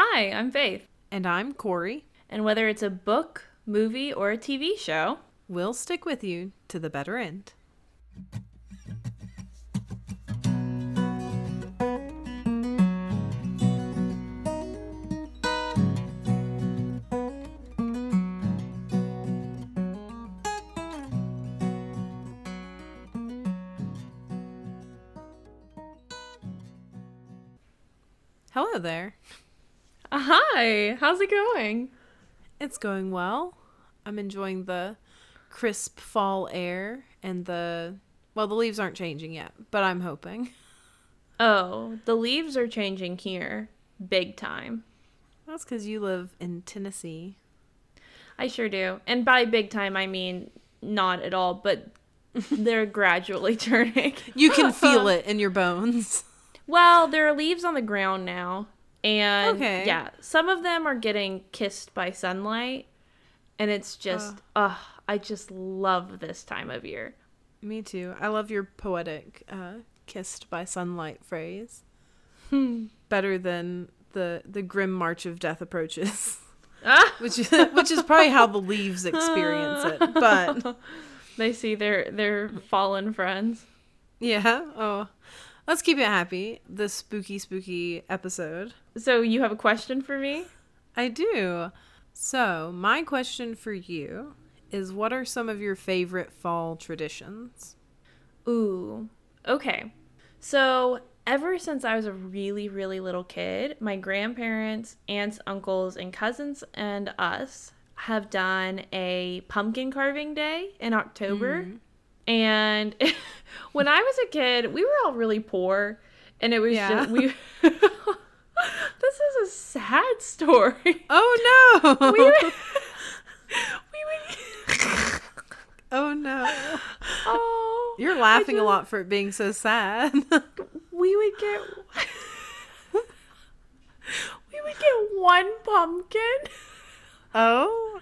Hi, I'm Faith. And I'm Corey. And whether it's a book, movie, or a TV show, we'll stick with you to the better end. Hello there. Hi, how's it going? It's going well. I'm enjoying the crisp fall air and the well, the leaves aren't changing yet, but I'm hoping. Oh, the leaves are changing here, big time. That's because you live in Tennessee. I sure do, and by big time I mean not at all, but they're gradually turning. You can feel it in your bones. Well, there are leaves on the ground now, and okay. yeah, some of them are getting kissed by sunlight, and it's just, uh, I just love this time of year. Me too. I love your poetic uh, "kissed by sunlight" phrase. Hmm. Better than the the grim march of death approaches, ah! which is, which is probably how the leaves experience it. But they see their their fallen friends. Yeah. Oh, let's keep it happy. This spooky, spooky episode. So you have a question for me? I do. So my question for you is what are some of your favorite fall traditions? Ooh, okay. So, ever since I was a really, really little kid, my grandparents, aunts, uncles, and cousins and us have done a pumpkin carving day in October. Mm. And when I was a kid, we were all really poor. And it was yeah. just, we. this is a sad story. Oh no! we, would. Oh no. Oh. You're laughing just, a lot for it being so sad. we would get We would get one pumpkin. Oh.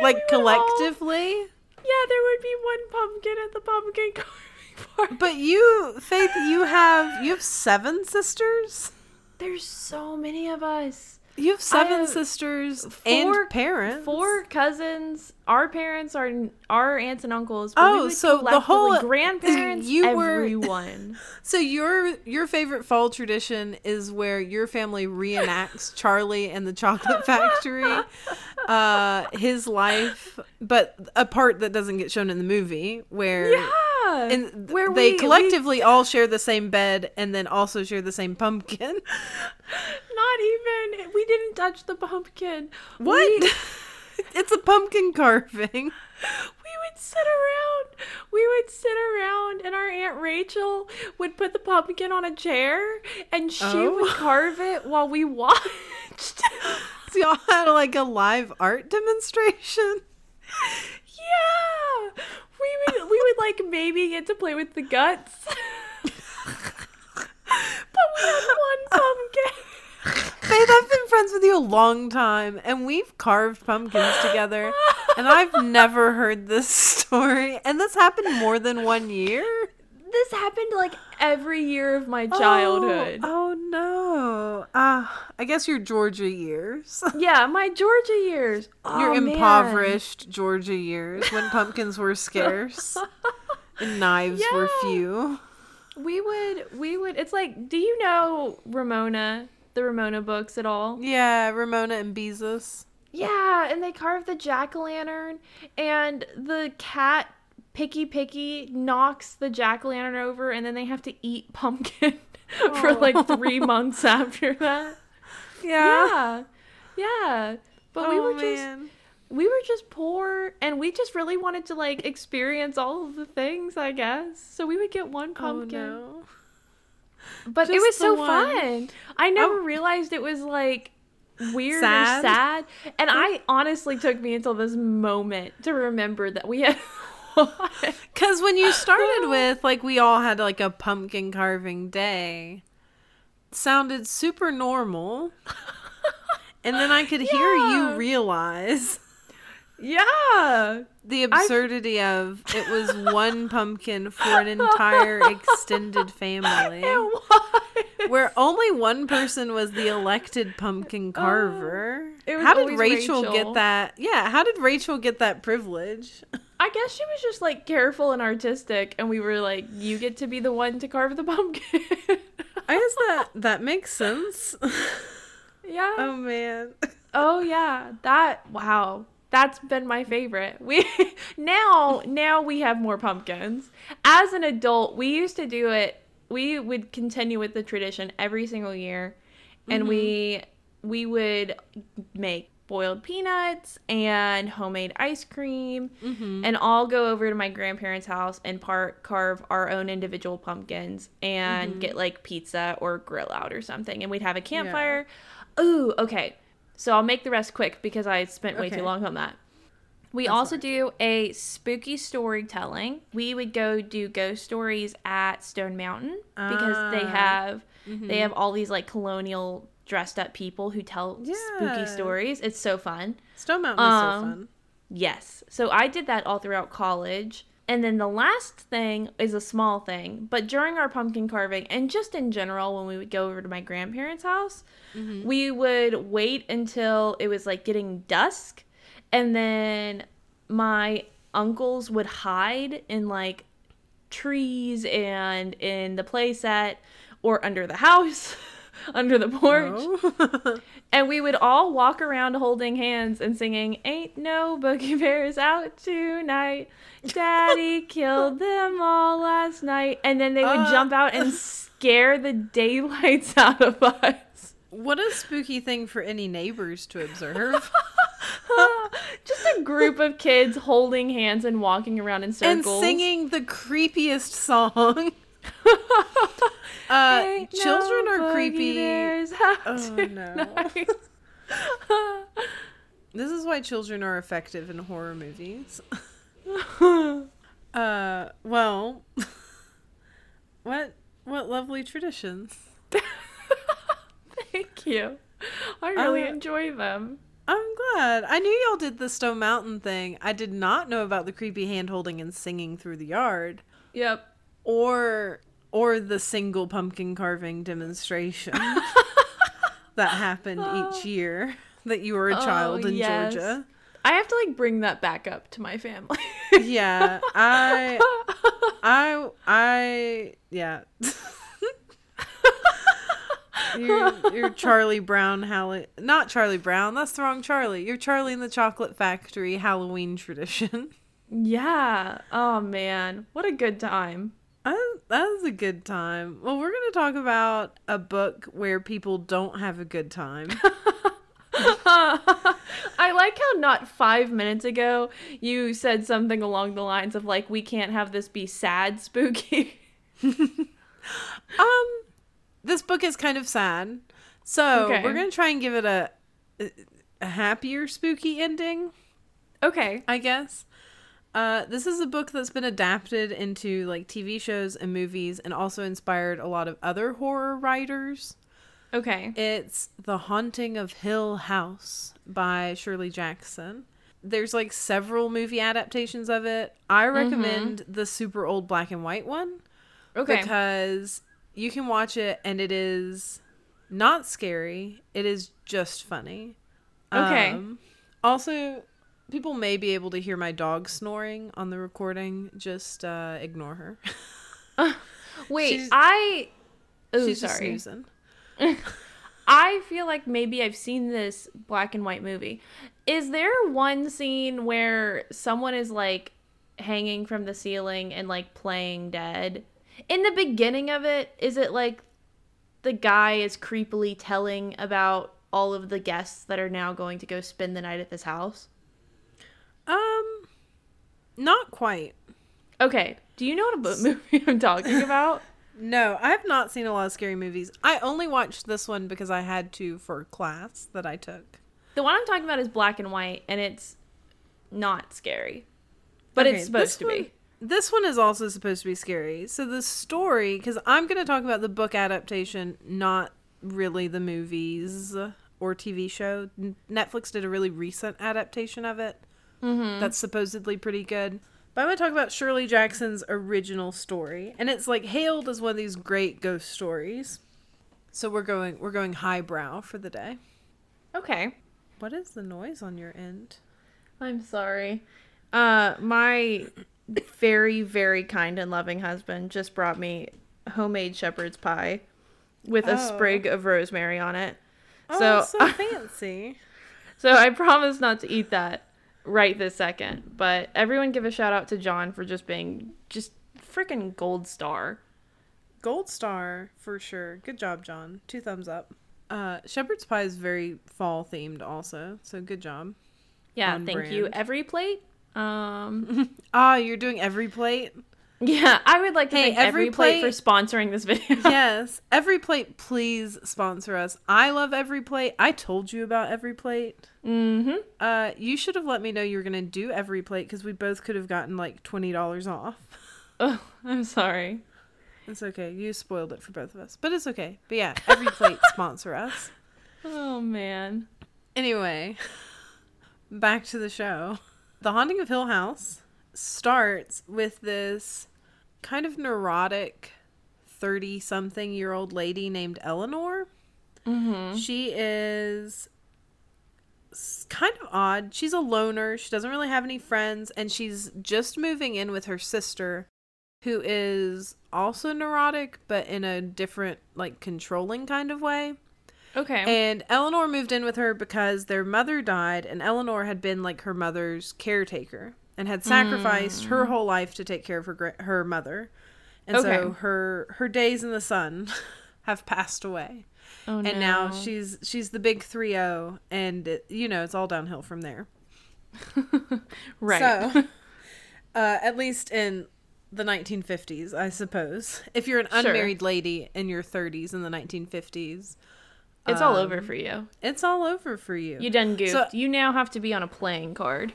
like collectively? All, yeah, there would be one pumpkin at the pumpkin carving party. But you, Faith, you have you have seven sisters? There's so many of us. You have seven have sisters four, and parents. Four cousins. Our parents are our aunts and uncles. Oh, so the whole grandparents. You everyone. Were, so your your favorite fall tradition is where your family reenacts Charlie and the Chocolate Factory, uh, his life, but a part that doesn't get shown in the movie where. Yeah and where they we, collectively we... all share the same bed and then also share the same pumpkin. Not even. We didn't touch the pumpkin. What? We... it's a pumpkin carving. We would sit around. We would sit around, and our aunt Rachel would put the pumpkin on a chair, and she oh. would carve it while we watched. so y'all had like a live art demonstration. Yeah, we would we would like maybe get to play with the guts. but we had one pumpkin. Faith, I've been friends with you a long time, and we've carved pumpkins together, and I've never heard this story. And this happened more than one year this happened like every year of my childhood. Oh, oh no. Uh, I guess your Georgia years. yeah, my Georgia years. your oh, impoverished man. Georgia years when pumpkins were scarce and knives yeah. were few. We would we would it's like do you know Ramona, the Ramona books at all? Yeah, Ramona and Beezus. Yeah, and they carved the jack o' lantern and the cat Picky Picky knocks the jack o' lantern over, and then they have to eat pumpkin oh. for like three months after that. Yeah, yeah, yeah. But oh, we were man. just we were just poor, and we just really wanted to like experience all of the things, I guess. So we would get one oh, pumpkin. Oh, no. But just it was so one. fun. I never oh. realized it was like weird sad. or sad. And I honestly took me until this moment to remember that we had because when you started with, like, we all had like a pumpkin carving day, sounded super normal. and then I could yeah. hear you realize. Yeah. The absurdity I've... of it was one pumpkin for an entire extended family. Where only one person was the elected pumpkin carver. it was how did Rachel, Rachel. get that? Yeah, how did Rachel get that privilege? I guess she was just like careful and artistic, and we were like, "You get to be the one to carve the pumpkin." I guess that that makes sense. yeah. oh man. Oh yeah, that wow. That's been my favorite. We now now we have more pumpkins. As an adult, we used to do it. We would continue with the tradition every single year, and we mm-hmm. we would make boiled peanuts and homemade ice cream, and all go over to my grandparents' house and part carve our own individual pumpkins and get like pizza or grill out or something, and we'd have a campfire. Ooh, okay. So I'll make the rest quick because I spent way Okay. too long on that. We That's also fine. do a spooky storytelling. We would go do ghost stories at Stone Mountain because they Ah. have Mm-hmm. they have all these like colonial dressed up people who tell Yeah. spooky stories. It's so fun. Stone Mountain is so Um, fun. Yes. So I did that all throughout college. And then the last thing is a small thing, but during our pumpkin carving and just in general, when we would go over to my grandparents' house, Mm-hmm. we would wait until it was like getting dusk. And then my uncles would hide in like trees and in the playset or under the house, under the porch. Oh. And we would all walk around holding hands and singing, Ain't no boogie bears out tonight. Daddy killed them all last night. And then they would Uh. jump out and scare the daylights out of us. what a spooky thing for any neighbors to observe. Just a group of kids holding hands and walking around in and singing the creepiest song. Uh, Ain't no children are creepy. Oh, no. This is why children are effective in horror movies. Uh, well, what what lovely traditions. Thank you. I really Uh, enjoy them. I'm glad. I knew y'all did the Stone Mountain thing. I did not know about the creepy hand holding and singing through the yard, Yep. or or the single pumpkin carving demonstration that happened each oh. year that you were a oh, child Oh, in yes. Georgia. I have to like bring that back up to my family. Yeah, I I I yeah. you're, you're Charlie Brown Hall not Charlie Brown, that's the wrong Charlie. You're Charlie in the Chocolate Factory Halloween tradition. yeah. Oh man, what a good time. That, was a good time. Well, we're going to talk about a book where people don't have a good time. I like how not five minutes ago you said something along the lines of like we can't have this be sad spooky. Um, this book is kind of sad, so Okay. we're gonna try and give it a a happier, spooky ending. okay. I guess. Uh, this is a book that's been adapted into like TV shows and movies, and also inspired a lot of other horror writers. Okay. It's The Haunting of Hill House by Shirley Jackson. There's like several movie adaptations of it. I recommend the super old black and white one Okay. because you can watch it and it is not scary. It is just funny. Okay. Um, also, people may be able to hear my dog snoring on the recording. Just uh, ignore her. Wait, she's- I Oh, She's just sorry. snoozing. I feel like maybe I've seen this black and white movie. Is there one scene where someone is like hanging from the ceiling and like playing dead? In the beginning of it, is it like the guy is creepily telling about all of the guests that are now going to go spend the night at this house? Um, not quite. Okay, do you know what bo- movie I'm talking about? No, I have not seen a lot of scary movies. I only watched this one because I had to for class that I took. The one I'm talking about is black and white, and it's not scary, but Okay, it's supposed to one- be. This one is also supposed to be scary. So the story, because I'm going to talk about the book adaptation, not really the movies or TV show. Netflix did a really recent adaptation of it Mm-hmm. that's supposedly pretty good. But I'm going to talk about Shirley Jackson's original story, and it's like hailed as one of these great ghost stories. So we're going we're going highbrow for the day. Okay. What is the noise on your end? I'm sorry. Uh, my very, very kind and loving husband just brought me homemade shepherd's pie with a Oh. sprig of rosemary on it. Oh, So- so, fancy. So I promise not to eat that right this second. But everyone give a shout out to John for just being just freaking gold star. Gold star for sure. Good job, John. Two thumbs up. Uh, shepherd's pie is very fall themed, also. So good job. Yeah, On thank you. Every plate. Um, Ah, you're doing EveryPlate. Yeah, I would like to Hey, thank every, EveryPlate, for sponsoring this video. yes, EveryPlate. Please sponsor us. I love EveryPlate. I told you about EveryPlate. mm-hmm. Uh, you should have let me know you were gonna do EveryPlate because we both could have gotten like twenty dollars off. Oh, I'm sorry. It's okay. You spoiled it for both of us, but it's okay. But yeah, EveryPlate sponsor us. Oh man. Anyway, back to the show. The Haunting of Hill House starts with this kind of neurotic 30 something year old lady named Eleanor. Mm-hmm. She is kind of odd. She's a loner. She doesn't really have any friends, and she's just moving in with her sister, who is also neurotic, but in a different, like, controlling kind of way. Okay. And Eleanor moved in with her because their mother died, and Eleanor had been like her mother's caretaker and had sacrificed her whole life to take care of her her mother. And so her her days in the sun have passed away, oh, and now she's she's the big three zero, and it, you know it's all downhill from there. right. So, uh, at least in the 1950s, I suppose, if you're an Sure. unmarried lady in your 30s in the 1950s, it's all um, over for you. it's all over for you. You done goofed. So- you now have to be on a playing card.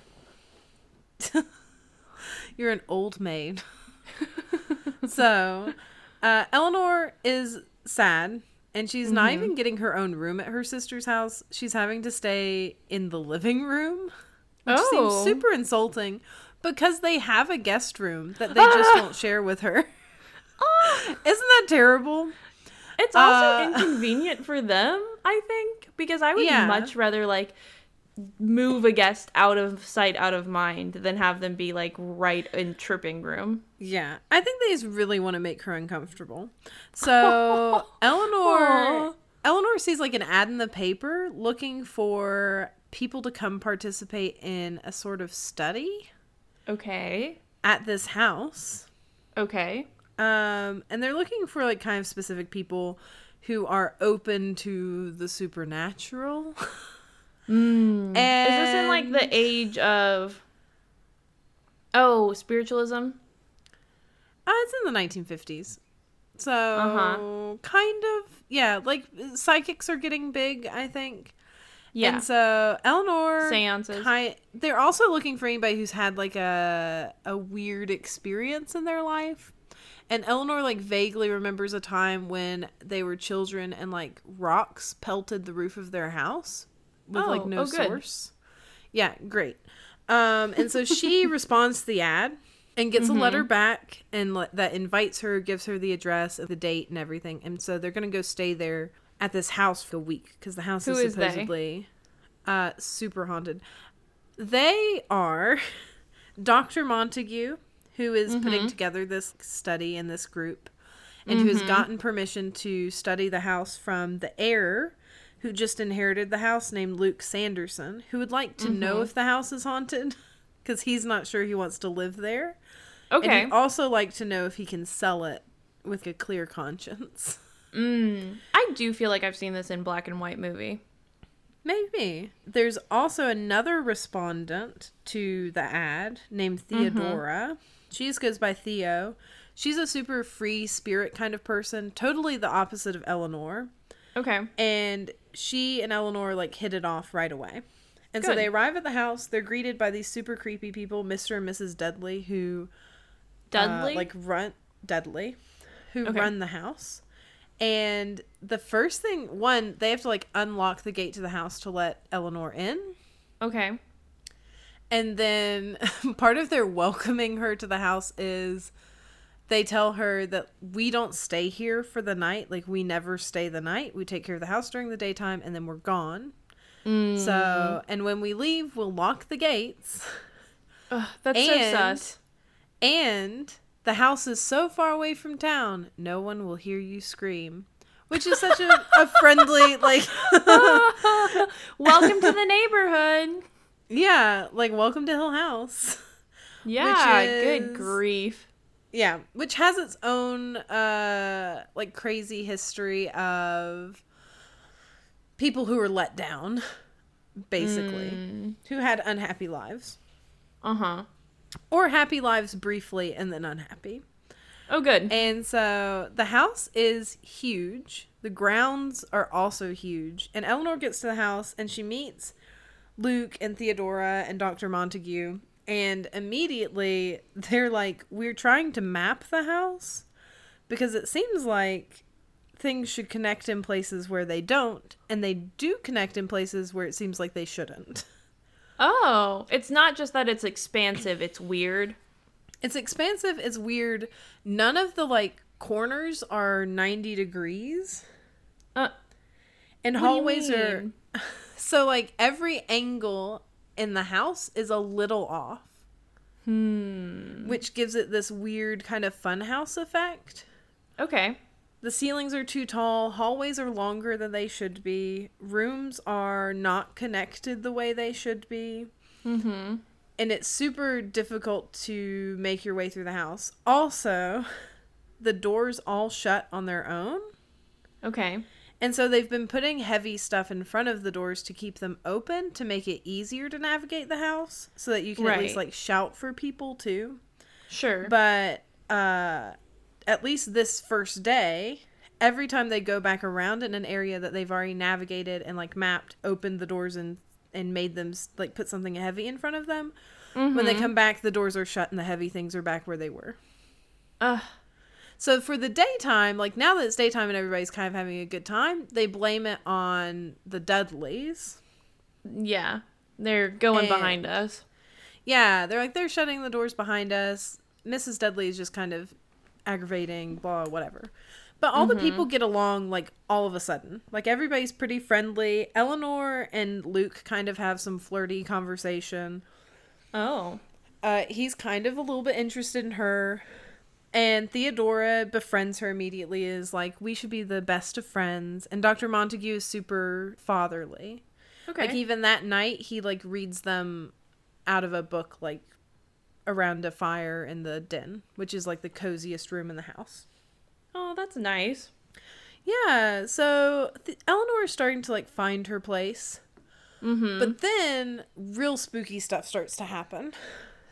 You're an old maid. so, uh, Eleanor is sad, and she's not Mm-hmm. even getting her own room at her sister's house. She's having to stay in the living room, which Oh. seems super insulting because they have a guest room that they just won't share with her. Isn't that terrible? It's also Uh, inconvenient for them, I think, because I would Yeah. much rather like move a guest out of sight, out of mind than have them be like right in tripping room. Yeah, I think they just really want to make her uncomfortable. So Eleanor, Eleanor sees like an ad in the paper looking for people to come participate in a sort of study Okay. at this house. Okay. Um, and they're looking for like kind of specific people who are open to the supernatural. Mm. and Is this in like the age of Oh, spiritualism? Uh, it's in the 1950s. So, Uh-huh. kind of, yeah, like psychics are getting big, I think. Yeah. And so Eleanor Seances. Kind, they're also looking for anybody who's had like a a weird experience in their life. And Eleanor like vaguely remembers a time when they were children and like rocks pelted the roof of their house with like Oh, no oh, source. Yeah, great. Um and so she responds to the ad and gets Mm-hmm. a letter back and le- that invites her, gives her the address, of the date and everything. And so they're going to go stay there at this house for a week cuz the house Who is is supposedly uh super haunted. They are Dr. Montague, who is Mm-hmm. putting together this study and this group, and who has Mm-hmm. gotten permission to study the house from the heir who just inherited the house named Luke Sanderson, who would like to Mm-hmm. know if the house is haunted because he's not sure he wants to live there. Okay. And also like to know if he can sell it with a clear conscience. Mm. I do feel like I've seen this in black and white movie. Maybe. There's also another respondent to the ad named Theodora. She just goes by Theo. She's a super free spirit kind of person, totally the opposite of Eleanor. Okay. And she and Eleanor like hit it off right away. And so they arrive at the house. They're greeted by these super creepy people, Mr. and Mrs. Dudley, who uh, Dudley? like run Dudley, who Okay. run the house. And the first thing, one, they have to like unlock the gate to the house to let Eleanor in. okay. And then part of their welcoming her to the house is they tell her that we don't stay here for the night. Like we never stay the night. We take care of the house during the daytime and then we're gone. Mm. So, and when we leave, we'll lock the gates. Ugh, that's and- so sus. And the house is so far away from town, no one will hear you scream. Which is such a, a friendly, like, Welcome to the neighborhood. yeah, like, welcome to Hill House. Yeah, is- good grief. Yeah, which has its own, uh, like, crazy history of people who were let down, basically, Mm. who had unhappy lives. Uh huh. Or happy lives briefly and then unhappy. Oh, good. And so the house is huge. The grounds are also huge. And Eleanor gets to the house and she meets Luke and Theodora and Dr. Montague. And immediately they're like, We're trying to map the house because it seems like things should connect in places where they don't. And they do connect in places where it seems like they shouldn't. Oh, it's not just that it's expansive, it's weird. It's expansive, it's weird. None of the like corners are 90 degrees. Uh, And What do you hallways are so like every angle in the house is a little off, hmm. which gives it this weird kind of funhouse effect. Okay. The ceilings are too tall, hallways are longer than they should be, rooms are not connected the way they should be, Mm-hmm. and it's super difficult to make your way through the house. Also, the doors all shut on their own. Okay. And so they've been putting heavy stuff in front of the doors to keep them open to make it easier to navigate the house so that you can at least like shout for people too. Sure. But uh at least this first day, every time they go back around in an area that they've already navigated and like mapped, opened the doors and and made them like put something heavy in front of them, when they Mhm. come back the doors are shut and the heavy things are back where they were. Ugh. So for the daytime, like now that it's daytime and everybody's kind of having a good time, they blame it on the Dudleys. yeah. They're going And- behind us. Yeah, they're like they're shutting the doors behind us. Mrs. Dudley is just kind of aggravating, blah, whatever. But all the people get along like all of a sudden. Like everybody's pretty friendly. Eleanor and Luke kind of have some flirty conversation. Oh. Uh, he's kind of a little bit interested in her. And Theodora befriends her immediately, is like, we should be the best of friends. And Dr. Montague is super fatherly. Okay. Like, even that night, he, like, reads them out of a book, like, around a fire in the den, which is, like, the coziest room in the house. oh, that's nice. Yeah, so th- Eleanor is starting to, like, find her place. Mm-hmm. But then real spooky stuff starts to happen.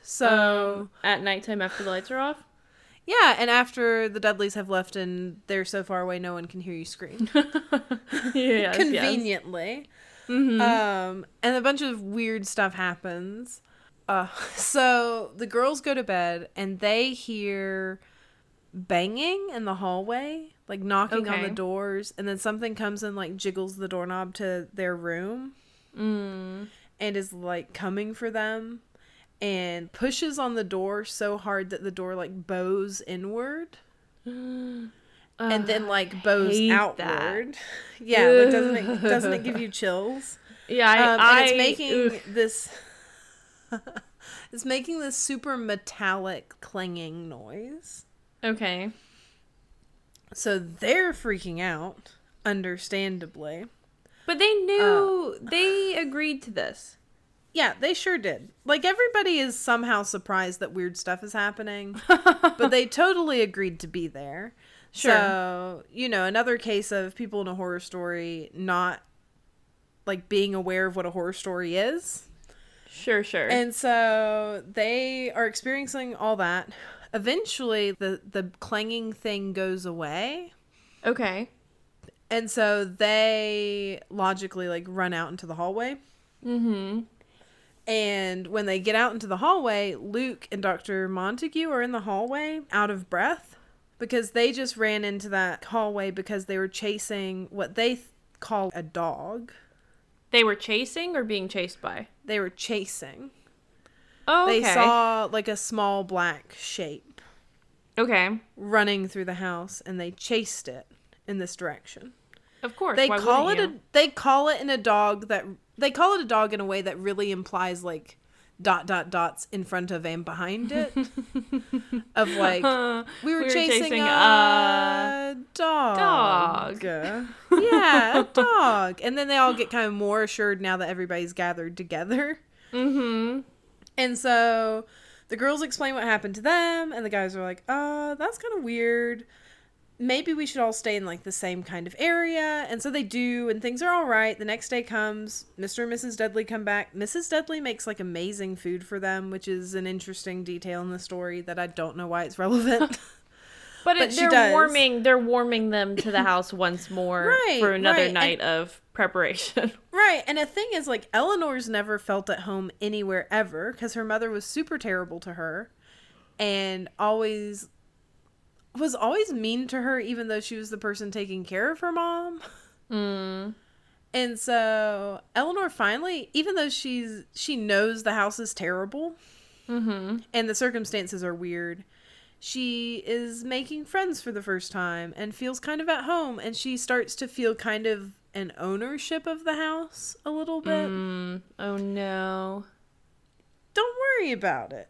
So. um, at nighttime after the lights are off. Yeah, and after the Dudleys have left and they're so far away, no one can hear you scream. yes, Conveniently. Mm-hmm. Um, and a bunch of weird stuff happens. Uh, so the girls go to bed and they hear banging in the hallway, like knocking on the doors, and then something comes and like jiggles the doorknob to their room mm. and is like coming for them and pushes on the door so hard that the door like bows inward. and then like bows outward. Yeah, like doesn't it doesn't it give you chills? Yeah, I, Um, I and it's making ugh. this it's making this super metallic clanging noise. okay. So they're freaking out, understandably. But they Uh, knew they agreed to this. Yeah, they sure did. Like everybody is somehow surprised that weird stuff is happening, but they totally agreed to be there. Sure. So, you know, another case of people in a horror story not like being aware of what a horror story is. Sure, sure. And so they are experiencing all that. Eventually the the clanging thing goes away. okay. And so they logically like run out into the hallway. Mm-hmm. And when they get out into the hallway, Luke and Dr. Montague are in the hallway out of breath because they just ran into that hallway because they were chasing what they th- call a dog. They were chasing or being chased by? They were chasing. Oh, okay. They saw like a small black shape. Okay. running through the house and they chased it in this direction. Of course. They call it wouldn't a they call it in a dog that they call it a dog in a way that really implies like dot dot dots in front of and behind it of like we were, We were chasing, chasing a, a dog. dog. yeah, a dog. And then they all get kind of more assured now that everybody's gathered together. Mm-hmm. And so the girls explain what happened to them, and the guys are like, uh, that's kind of weird. Maybe we should all stay in like the same kind of area. And so they do, and things are all right. The next day comes, Mr. and Mrs. Dudley come back. Mrs. Dudley makes like amazing food for them, which is an interesting detail in the story that I don't know why it's relevant. But, But it, they're does. warming. They're warming them to the house once more Right, for another right, and- night of preparation. Right, and a thing is like Eleanor's never felt at home anywhere ever because her mother was super terrible to her, and always was always mean to her, even though she was the person taking care of her mom. mm. And so Eleanor finally, even though she's she knows the house is terrible Mm-hmm. and the circumstances are weird, she is making friends for the first time and feels kind of at home, and she starts to feel kind of an ownership of the house a little bit. Mm. Oh no. Don't worry about it.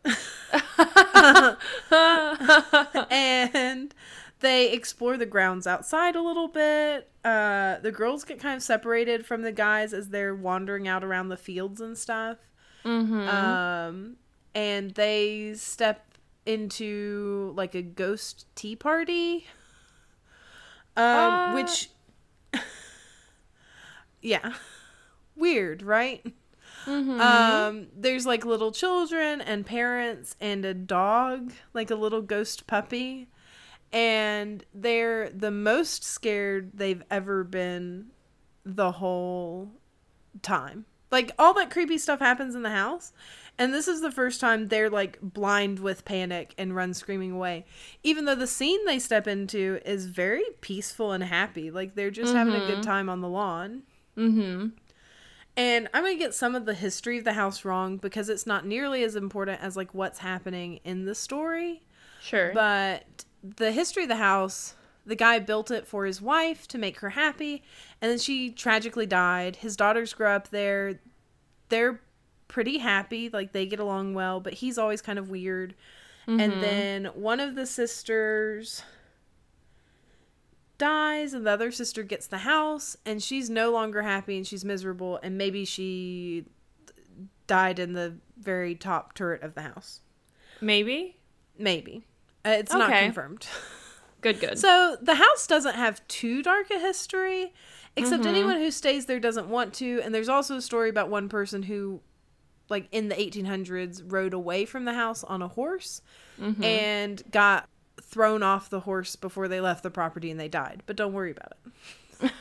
and they explore the grounds outside a little bit. Uh, the girls get kind of separated from the guys as they're wandering out around the fields and stuff. Mm-hmm. Um, and they step into like a ghost tea party. Um, Uh. which, yeah, weird, right? Mm-hmm. Um, there's like little children and parents and a dog, like a little ghost puppy. And they're the most scared they've ever been the whole time. Like all that creepy stuff happens in the house. And this is the first time they're like blind with panic and run screaming away. Even though the scene they step into is very peaceful and happy. Like they're just having a good Mhm. time on the lawn. mm-hmm. And I'm going to get some of the history of the house wrong because it's not nearly as important as like what's happening in the story. Sure. But the history of the house, the guy built it for his wife to make her happy, and then she tragically died. His daughters grow up there. They're pretty happy, like they get along well, but he's always kind of weird. Mhm. And then one of the sisters dies and the other sister gets the house and she's no longer happy and she's miserable and maybe she died in the very top turret of the house. maybe. Maybe. Uh, it's not confirmed. Good. Good. So the house doesn't have too dark a history, except Mhm. anyone who stays there doesn't want to. And there's also a story about one person who, like in the 1800s, rode away from the house on a horse Mhm. and got thrown off the horse before they left the property and they died. But don't worry about it.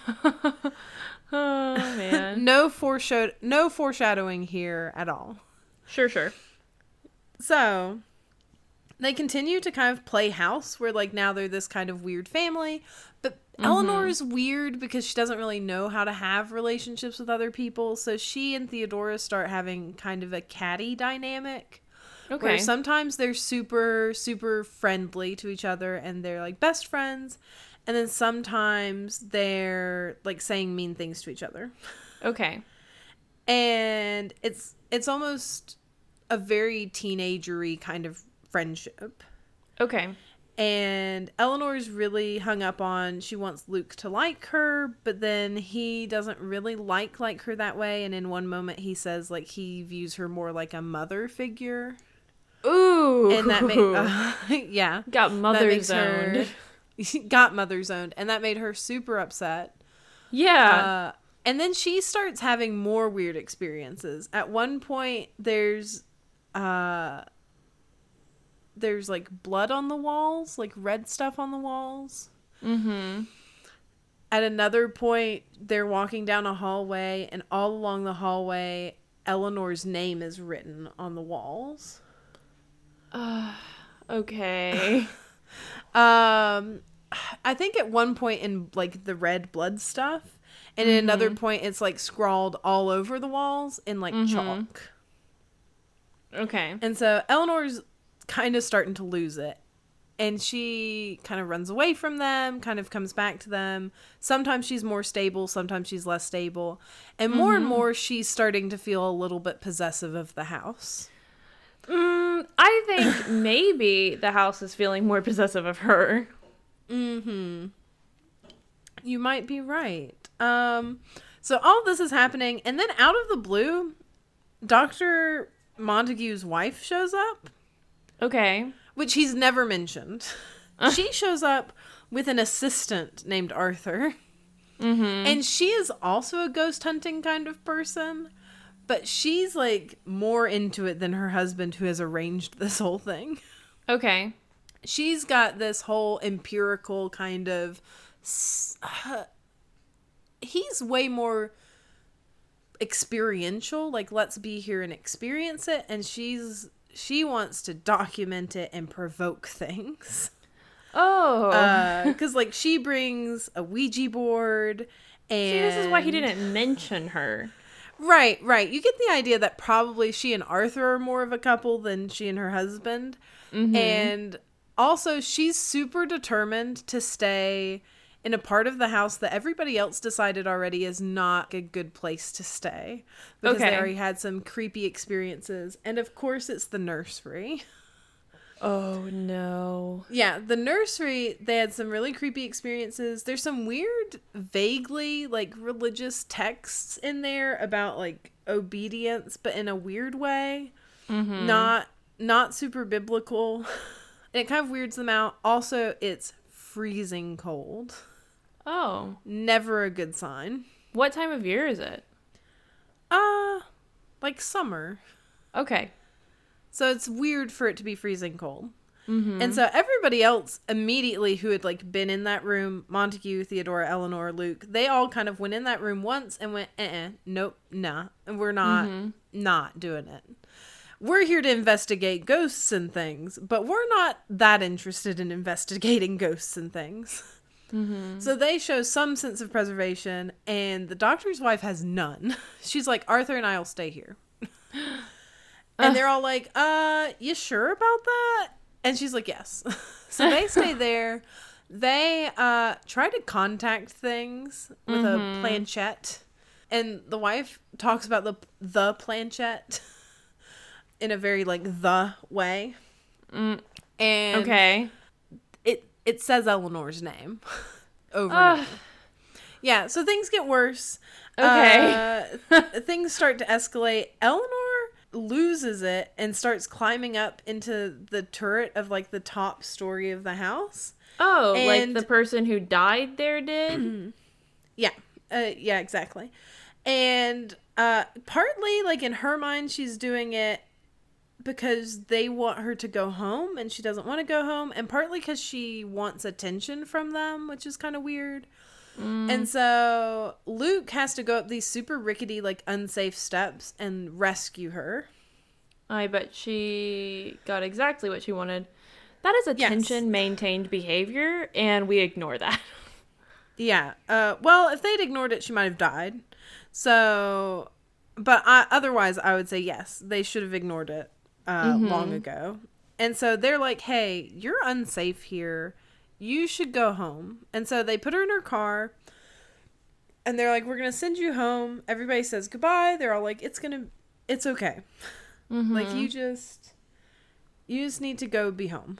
oh man. No foreshadow, no foreshadowing here at all. sure. Sure. So they continue to kind of play house where like now they're this kind of weird family. But mm-hmm. Eleanor is weird because she doesn't really know how to have relationships with other people. So she and Theodora start having kind of a catty dynamic. Okay. Where sometimes they're super, super friendly to each other and they're like best friends. And then sometimes they're like saying mean things to each other. okay. And it's it's almost a very teenagery kind of friendship. Okay. And Eleanor's really hung up on she wants Luke to like her, but then he doesn't really like like her that way. And in one moment, he says like he views her more like a mother figure, Ooh. and that made uh, yeah got mother zoned. her got mother zoned, and that made her super upset. Yeah. Uh, and then she starts having more weird experiences. At one point, there's uh there's like blood on the walls, like red stuff on the walls. mm-hmm. At another point, they're walking down a hallway, and all along the hallway, Eleanor's name is written on the walls. Okay. Um, I think at one point in like the red blood stuff, and at another mm-hmm. point, it's like scrawled all over the walls in like mm-hmm. chalk. okay. And so Eleanor's kind of starting to lose it. and she kind of runs away from them, kind of comes back to them. Sometimes she's more stable, sometimes she's less stable. And more and mm-hmm. more she's starting to feel a little bit possessive of the house. Mm, I think maybe the house is feeling more possessive of her. Mhm. You might be right. Um so all this is happening and then out of the blue, Dr. Montague's wife shows up, Okay. which he's never mentioned. she shows up with an assistant named Arthur. Mm-hmm. And she is also a ghost hunting kind of person, but she's like more into it than her husband who has arranged this whole thing. Okay. She's got this whole empirical kind of uh, he's way more experiential, like let's be here and experience it and she's she wants to document it and provoke things. Oh. because like she brings a Ouija board, and See, this is why he didn't mention her. Right, right. You get the idea that probably she and Arthur are more of a couple than she and her husband, mm-hmm. and also she's super determined to stay in a part of the house that everybody else decided already is not a good place to stay because they Okay. already had some creepy experiences, and of course it's the nursery. Oh no. Yeah, the nursery, they had some really creepy experiences. There's some weird, vaguely like religious texts in there about like obedience, but in a weird way. Not not super biblical. And it kind of weirds them out. Also, it's freezing cold. Oh. Never a good sign. What time of year is it? Uh like summer. Okay. So it's weird for it to be freezing cold. And so everybody else immediately who had like been in that room, Montague, Theodora, Eleanor, Luke, they all kind of went in that room once and went, uh, nope, nah, and we're not, not doing it. We're here to investigate ghosts and things, but we're not that interested in investigating ghosts and things. So they show some sense of preservation, and the doctor's wife has none. She's like, Arthur and I will stay here. And they're all like, uh, you sure about that? And she's like, yes. so they stay there. They uh try to contact things with a planchette. And the wife talks about the the planchette in a very like the way. Mm. And Okay. it it says Eleanor's name over over. Yeah, so things get worse. Okay. Uh, things start to escalate. Eleanor loses it and starts climbing up into the turret of like the top story of the house. Oh, And- like the person who died there did? Yeah. Uh, yeah, exactly. And uh partly like in her mind she's doing it because they want her to go home and she doesn't want to go home and partly cuz she wants attention from them, which is kind of weird. And so Luke has to go up these super rickety like unsafe steps and rescue her. I bet she got exactly what she wanted. That is Yes. attention maintained behavior, and we ignore that. Yeah. Uh, well, if they'd ignored it, she might have died. So, but I, otherwise, I would say yes, they should have ignored it uh, long ago. And so they're like, "Hey, you're unsafe here. You should go home." And so they put her in her car, and they're like, "We're gonna send you home." Everybody says goodbye. They're all like, "It's gonna, it's okay. Mm-hmm. Like you just, you just need to go be home."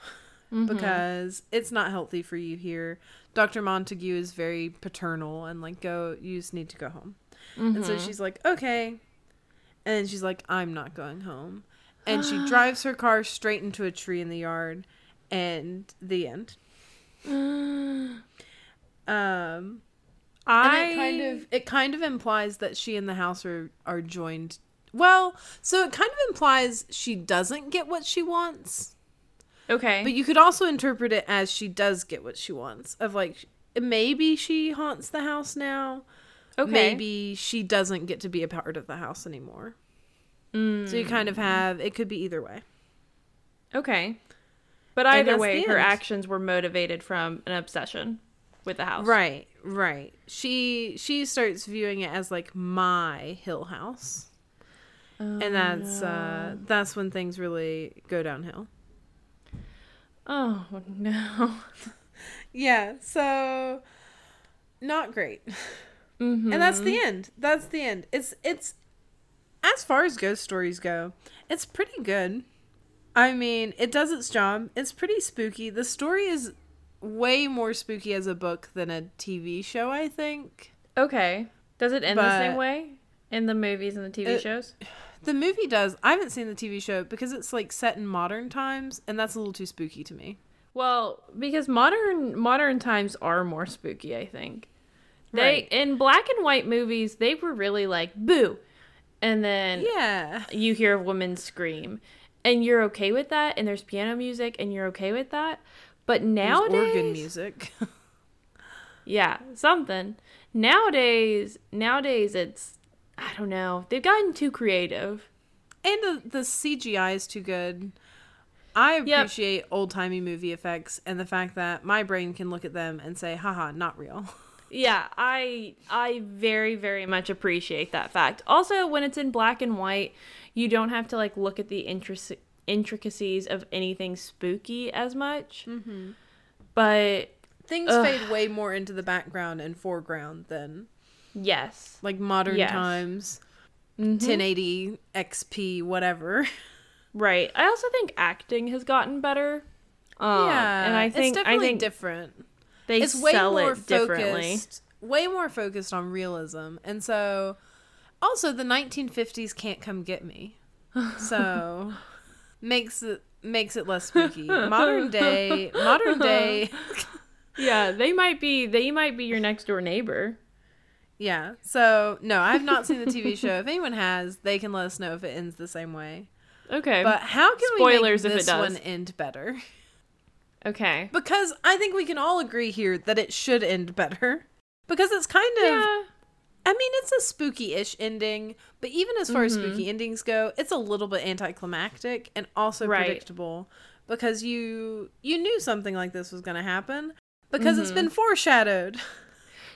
Mm-hmm. because it's not healthy for you here. Dr. Montague is very paternal and like go you just need to go home. And so mm-hmm. she's like, "Okay." And she's like, "I'm not going home." And she drives her car straight into a tree in the yard and the end. Um I it kind of it kind of implies that she and the house are are joined. Well, so it kind of implies she doesn't get what she wants. okay. But you could also interpret it as she does get what she wants. Of like maybe she haunts the house now. okay. Maybe she doesn't get to be a part of the house anymore. Mm, So you kind of have it could be either way. okay. But either way, her end. actions were motivated from an obsession with the house. Right, right. She she starts viewing it as like my hill house. and that's uh that's when things really go downhill. Oh no. Yeah, so not great. Mm-hmm. And that's the end. That's the end. It's it's as far as ghost stories go, it's pretty good. I mean, it does its job. It's pretty spooky. The story is way more spooky as a book than a TV show, I think. Okay. Does it end the same way in the movies and the TV It- shows? The movie does. I haven't seen the TV show because it's like set in modern times and that's a little too spooky to me. Well, because modern modern times are more spooky, I think. They Right. in black and white movies, they were really like boo. And then Yeah. you hear a woman scream and you're okay with that and there's piano music and you're okay with that. But There's nowadays organ music. Yeah, something. Nowadays, nowadays it's I don't know. They've gotten too creative. and the, the CGI is too good. I Yep. appreciate old timey movie effects and the fact that my brain can look at them and say, haha, not real. Yeah, I I very very much appreciate that fact. Also, when it's in black and white, you don't have to like look at the intric- intricacies of anything spooky as much. Mm-hmm. But Things Ugh. fade way more into the background and foreground than yes, like modern Yes. times, Mhm. 1080 XP, whatever. right. I also think acting has gotten better. Um, and I think it's I definitely think different. they It's way sell more it differently. focused, way more focused on realism, and so also the 1950s can't come get me. So makes it makes it less spooky. Modern day, modern day. Yeah, they might be they might be your next door neighbor. Yeah. So no, I have not seen the TV show. If anyone has, they can let us know if it ends the same way. Okay. But how can Spoilers we if make it this one end better? okay. Because I think we can all agree here that it should end better. Because it's kind of Yeah. I mean, it's a spooky-ish ending, but even as far as Mm-hmm. spooky endings go, it's a little bit anticlimactic and also Right. predictable because you you knew something like this was going to happen because it's Mm-hmm. been foreshadowed.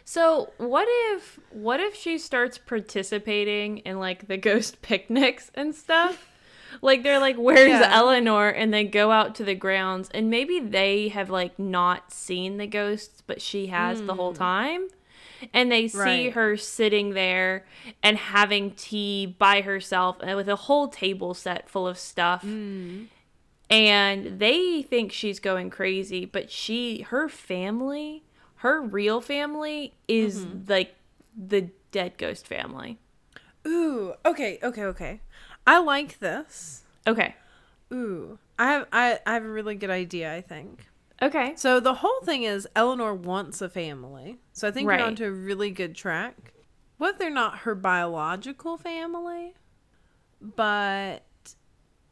So what if what if she starts participating in like the ghost picnics and stuff? Like they're like, "Where's Yeah. Eleanor?" and they go out to the grounds, and maybe they have like not seen the ghosts, but she has the whole time, and they see. Right. her sitting there and having tea by herself and with a whole table set full of stuff. Hmm. And they think she's going crazy, but she, her family, her real family is Mm-hmm. like the dead ghost family. Ooh, okay, okay, okay. I like this. Okay. Ooh, I have I, I have a really good idea. I think. Okay. So the whole thing is Eleanor wants a family. So I think we're Right. onto a really good track. What if they're not her biological family? But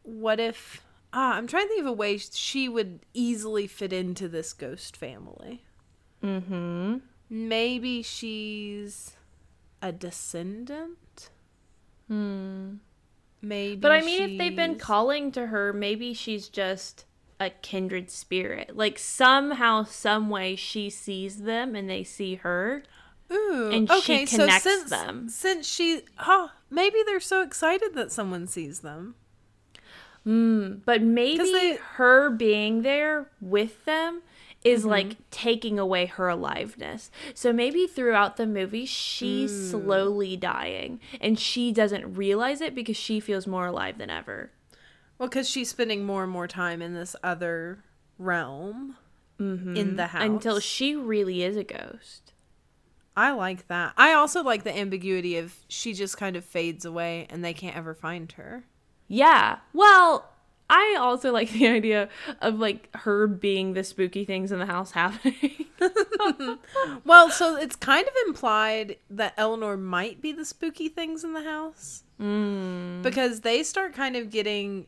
what if ah, I'm trying to think of a way she would easily fit into this ghost family. Mm-hmm. Maybe she's a descendant. Hmm. Maybe But I mean, if they've been calling to her, maybe she's just a kindred spirit. Like somehow, some way, she sees them and they see her. Ooh, and she connects so since, them. Since she, oh, maybe they're so excited that someone sees them. Mm, but maybe they- her being there with them is Mm-hmm. like taking away her aliveness. So maybe throughout the movie, she's Mm. slowly dying and she doesn't realize it because she feels more alive than ever. Well, because she's spending more and more time in this other realm in the house. Mm-hmm. Until she really is a ghost. I like that. I also like the ambiguity of she just kind of fades away and they can't ever find her. Yeah. Well, I also like the idea of like her being the spooky things in the house happening. Well, so it's kind of implied that Eleanor might be the spooky things in the house. mm. because they start kind of getting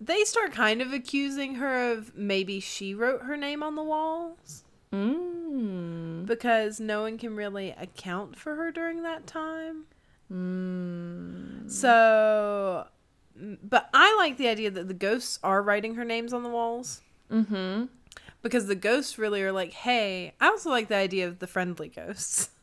they start kind of accusing her of maybe she wrote her name on the walls Mm. because no one can really account for her during that time. Mm. So but I like the idea that the ghosts are writing her names on the walls Mm-hmm. because the ghosts really are like, "Hey, I also like the idea of the friendly ghosts."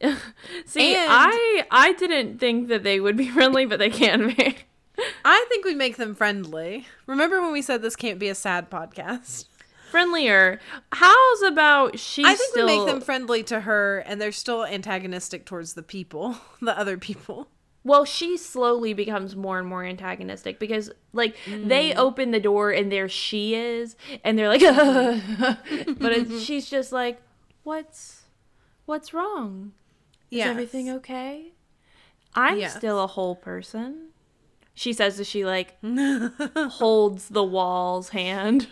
See, And- I I didn't think that they would be friendly, but they can be. I think we make them friendly. Remember when we said this can't be a sad podcast? Friendlier. How's about she's I think still we make them friendly to her and they're still antagonistic towards the people, the other people. Well, she slowly becomes more and more antagonistic because, like, they Mm. open the door and there she is, and they're like, but it's, she's just like, "What's, what's wrong? Is Yeah. everything okay? I'm Yes. still a whole person." She says that she like holds the wall's hand.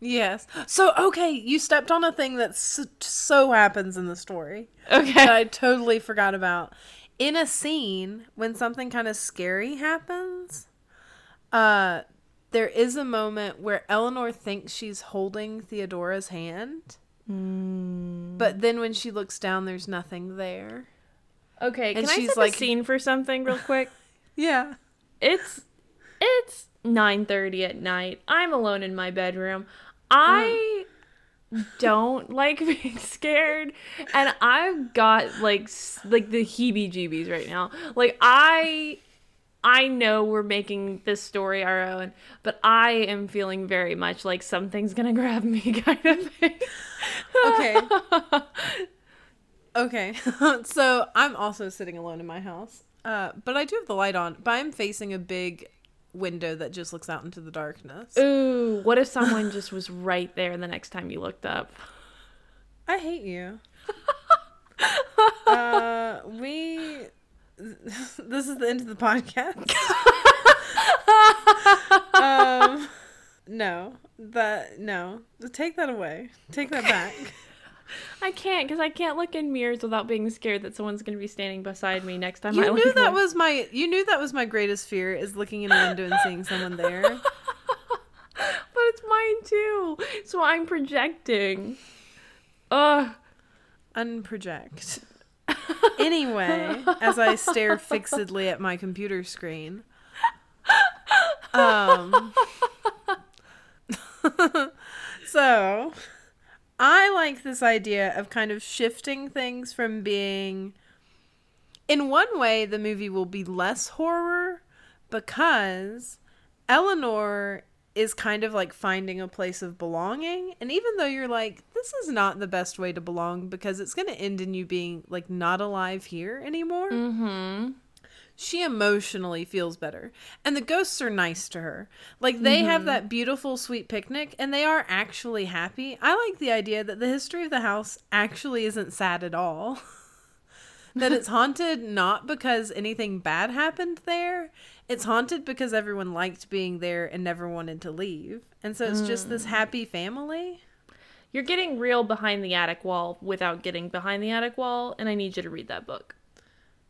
Yes. So okay, you stepped on a thing that so, happens in the story that Okay. I totally forgot about. In a scene when something kind of scary happens, uh there is a moment where Eleanor thinks she's holding Theodora's hand, but then when she looks down there's nothing there. Okay. Can And I she's set like- the scene for something real quick? Yeah. It's it's 9:30 at night. I'm alone in my bedroom. I hmm. don't like being scared and I've got like like the heebie-jeebies right now. Like I I know we're making this story our own, but I am feeling very much like something's going to grab me kind of thing. Okay. Okay. so I'm also sitting alone in my house. Uh, but I do have the light on, but I'm facing a big window that just looks out into the darkness. Ooh, what if someone just was right there the next time you looked up? I hate you. uh, we. This is the end of the podcast. um, no, that no. Take that away. Take that back. I can't because I can't look in mirrors without being scared that someone's going to be standing beside me next time I You look knew that one. was my. You knew that was my greatest fear is looking in a window and seeing someone there. But it's mine too. So I'm projecting. Ugh. Unproject. Anyway, as I stare fixedly at my computer screen. Um So, I like this idea of kind of shifting things from being in one way the movie will be less horror because Eleanor is kind of like finding a place of belonging and even though you're like this is not the best way to belong because it's going to end in you being like not alive here anymore Mm-hmm. She emotionally feels better. And the ghosts are nice to her. Like they have mm-hmm. that beautiful sweet picnic and they are actually happy. I like the idea that the history of the house actually isn't sad at all. That it's haunted not because anything bad happened there. It's haunted because everyone liked being there and never wanted to leave. And so it's just this mm. happy family. You're getting real behind the attic wall without getting behind the attic wall, and I need you to read that book.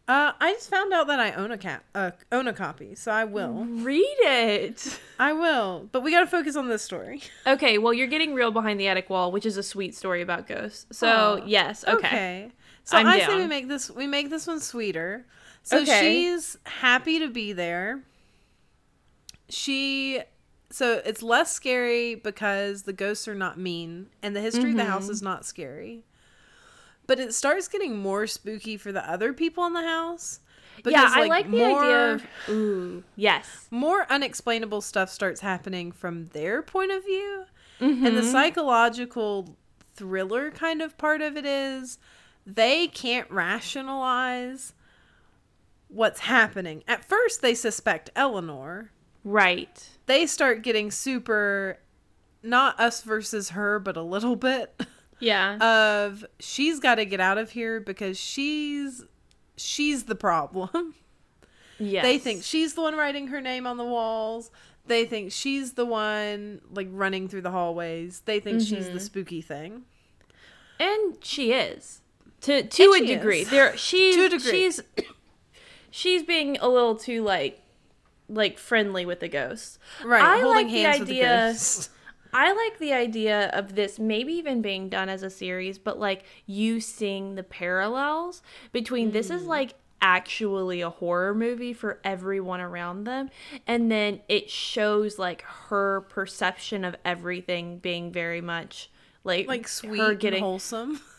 Uh, i just found out that i own a cap uh, own a copy so i will Read it. i will but we gotta focus on this story Okay, well, you're getting real behind the attic wall, which is a sweet story about ghosts. So, yes, okay. Okay. So I'm i say we make this we make this one sweeter. So Okay. she's happy to be there. She so it's less scary because the ghosts are not mean and the history of the house Mm-hmm. is not scary. But it starts getting more spooky for the other people in the house. yeah, I like the more, idea of. Ooh, yes. more unexplainable stuff starts happening from their point of view. Mm-hmm. And the psychological thriller kind of part of it is they can't rationalize what's happening. At first, they suspect Eleanor. Right. They start getting super, not us versus her, but a little bit Yeah. of she's got to get out of here because she's she's the problem. Yeah. They think she's the one writing her name on the walls. They think she's the one like running through the hallways. They think she's Mm-hmm. the spooky thing. and she is to to And a degree. is. There, she's To a degree. she's she's being a little too like like friendly with the ghosts. Right, I holding like the hands with the idea-. I like the idea of this maybe even being done as a series, but like you seeing the parallels between this Mm. is like actually a horror movie for everyone around them and then it shows like her perception of everything being very much like Like sweet her and getting wholesome.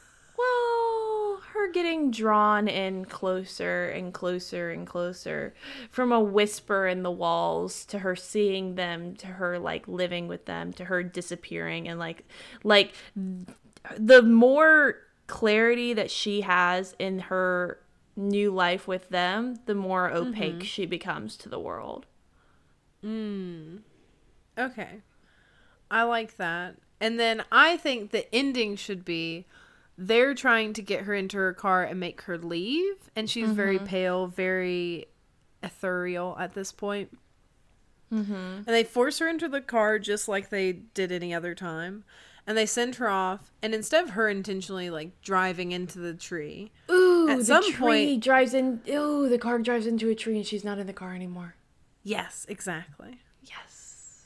her getting drawn in closer and closer and closer from a whisper in the walls to her seeing them to her like living with them to her disappearing and like like the more clarity that she has in her new life with them the more opaque she becomes to the world Mm. Okay. I like that. And then I think the ending should be they're trying to get her into her car and make her leave. And she's very pale, very ethereal at this point. mm-hmm. And they force her into the car just like they did any other time. And they send her off. And instead of her intentionally like driving into the tree, Ooh, At the some tree point- drives in. Ooh, the car drives into a tree and she's not in the car anymore. yes, exactly. Yes.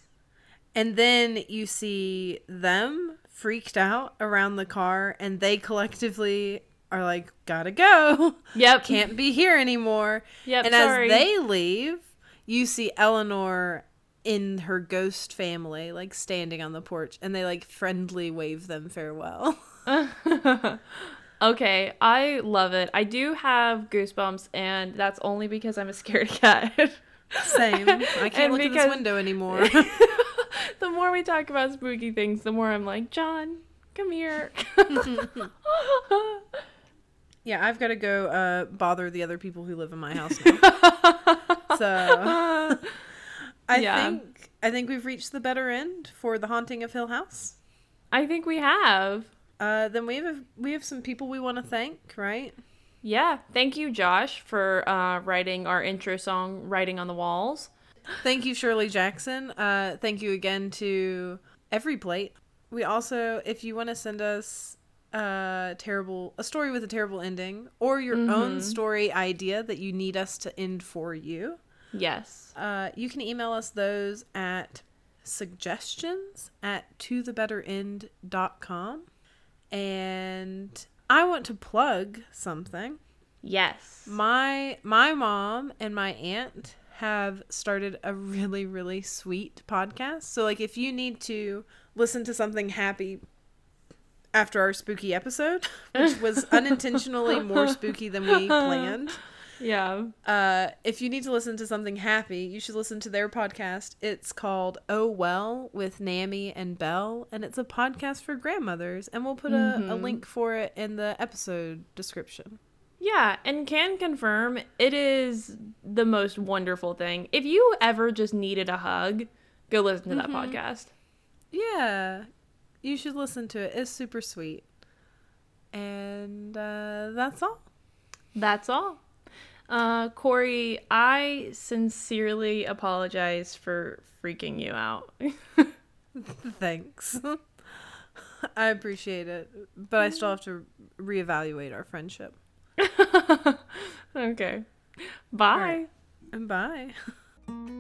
And then you see them freaked out around the car, and they collectively are like, gotta go. Yep. Can't be here anymore. Yep. and sorry. as they leave, you see Eleanor in her ghost family, like standing on the porch, and they like friendly wave them farewell. okay, I love it. I do have goosebumps, and that's only because I'm a scared cat. Same. I can't And look at because- this window anymore. The more we talk about spooky things, the more I'm like, John, come here. yeah, I've got to go uh, bother the other people who live in my house now. so I Yeah. think I think we've reached the better end for the haunting of Hill House. I think we have. Uh, then we have we have some people we want to thank, right? Yeah. Thank you, Josh, for uh, writing our intro song, Writing on the Walls. Thank you, Shirley Jackson. Uh, thank you again to EveryPlate. We also, if you want to send us a terrible a story with a terrible ending or your own story idea that you need us to end for you, Yes. uh, you can email us those at suggestions at tobetterend.com. And I want to plug something. Yes. My my mom and my aunt have started a really really sweet podcast. So like if you need to listen to something happy after our spooky episode, which was unintentionally more spooky than we planned. Yeah. Uh, if you need to listen to something happy, you should listen to their podcast. It's called Oh Well with Nami and Belle, and it's a podcast for grandmothers. And we'll put a, a link for it in the episode description. Yeah, and can confirm it is the most wonderful thing. If you ever just needed a hug, go listen to that podcast. Yeah, you should listen to it. It's super sweet. And uh, that's all. That's all. Uh, Corey, I sincerely apologize for freaking you out. Thanks. I appreciate it, but I still have to reevaluate our friendship. okay. Bye. Right. Bye.